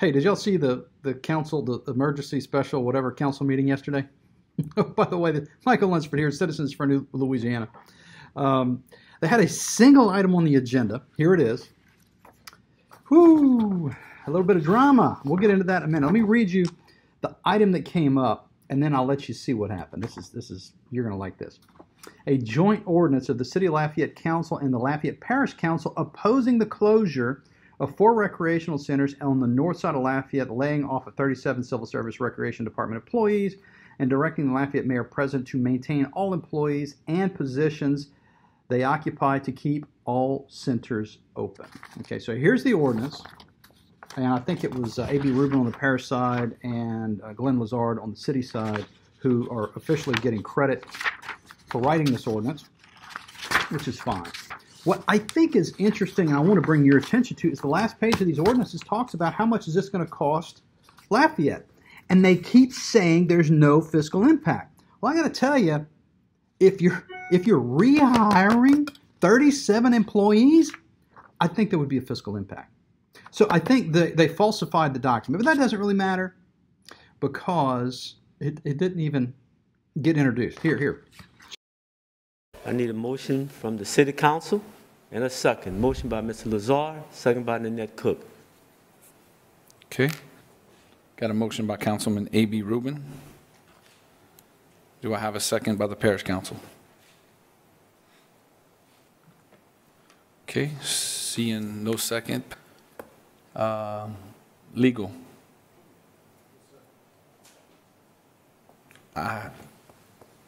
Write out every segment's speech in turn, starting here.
Hey, did y'all see the the council, the emergency special, whatever council meeting yesterday? Oh, By the way, the, Michael Lunsford here, Citizens for New Louisiana. Um, they had a single item on the agenda. Here it is. Whoo! A little bit of drama. We'll get into that in a minute. Let me read you the item that came up, and then I'll let you see what happened. This is this is you're gonna like this. A joint ordinance of the City of Lafayette Council and the Lafayette Parish Council opposing the closure of four recreational centers on the north side of Lafayette, laying off of 37 Civil Service Recreation Department employees, and directing the Lafayette Mayor President to maintain all employees and positions they occupy to keep all centers open. Okay, so here's the ordinance. And I think it was uh, A.B. Rubin on the parish side and uh, Glenn Lazard on the city side who are officially getting credit for writing this ordinance, which is fine. What I think is interesting and I want to bring your attention to is the last page of these ordinances talks about how much is this going to cost Lafayette. And they keep saying there's no fiscal impact. Well, I got to tell you, if you're if you're rehiring 37 employees, I think there would be a fiscal impact. So I think they, they falsified the document, but that doesn't really matter because it, it didn't even get introduced. Here, here. I need a motion from the city council and a second. Motion by Mr. Lazard, second by Nanette Cook. Okay. Got a motion by Councilman A.B. Rubin. Do I have a second by the parish council? Okay, seeing no second. Um, Legal. I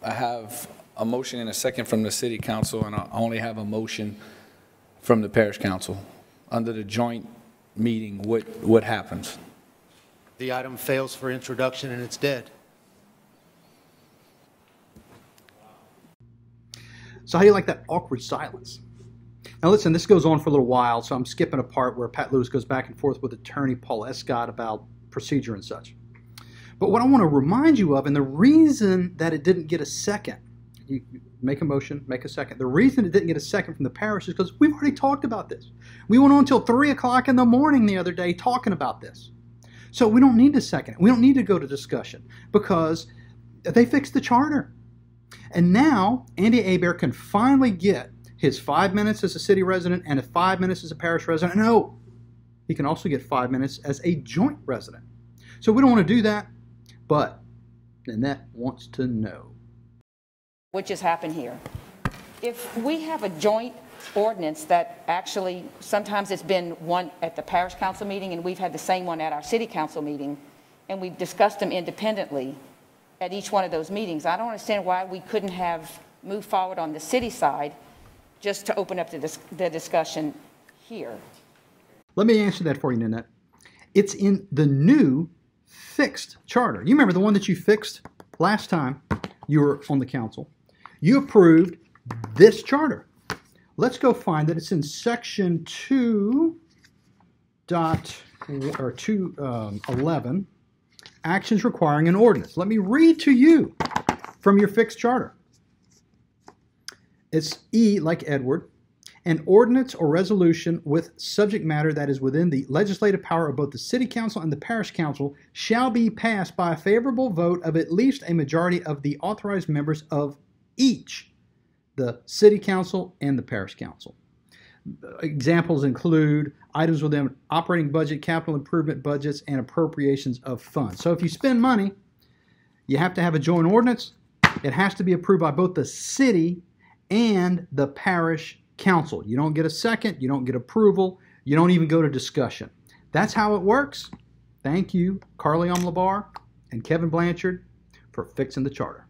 I have a motion and a second from the city council, and I only have a motion from the parish council. Under the joint meeting, what, what happens? The item fails for introduction and it's dead. So how do you like that awkward silence? Now listen, this goes on for a little while, so I'm skipping a part where Pat Lewis goes back and forth with attorney Paul Escott about procedure and such. But what I want to remind you of, and the reason that it didn't get a second, you make a motion, make a second. The reason it didn't get a second from the parish is because we've already talked about this. We went on until 3 o'clock in the morning the other day talking about this. So we don't need a second. We don't need to go to discussion because they fixed the charter. And now Andy Abear can finally get his five minutes as a city resident and five minutes as a parish resident. No, he can also get five minutes as a joint resident. So we don't want to do that, but Nanette wants to know. What just happened here. If we have a joint ordinance that actually, sometimes it's been one at the parish council meeting, and we've had the same one at our city council meeting, and we've discussed them independently at each one of those meetings, I don't understand why we couldn't have moved forward on the city side just to open up the, dis- the discussion here. Let me answer that for you, Nanette. It's in the new fixed charter. You remember the one that you fixed last time you were on the council? You approved this charter. Let's go find that It's in section two dot or two um, eleven. Actions requiring an ordinance. Let me read to you from your fixed charter. It's E like Edward, an ordinance or resolution with subject matter that is within the legislative power of both the city council and the parish council shall be passed by a favorable vote of at least a majority of the authorized members of each the city council and the parish council. Examples include items within operating budget, capital improvement budgets, and appropriations of funds. So if you spend money, you have to have a joint ordinance. It has to be approved by both the city and the parish council. You don't get a second, you don't get approval, you don't even go to discussion. That's how it works. Thank you, Carly Labar and Kevin Blanchard, for fixing the charter.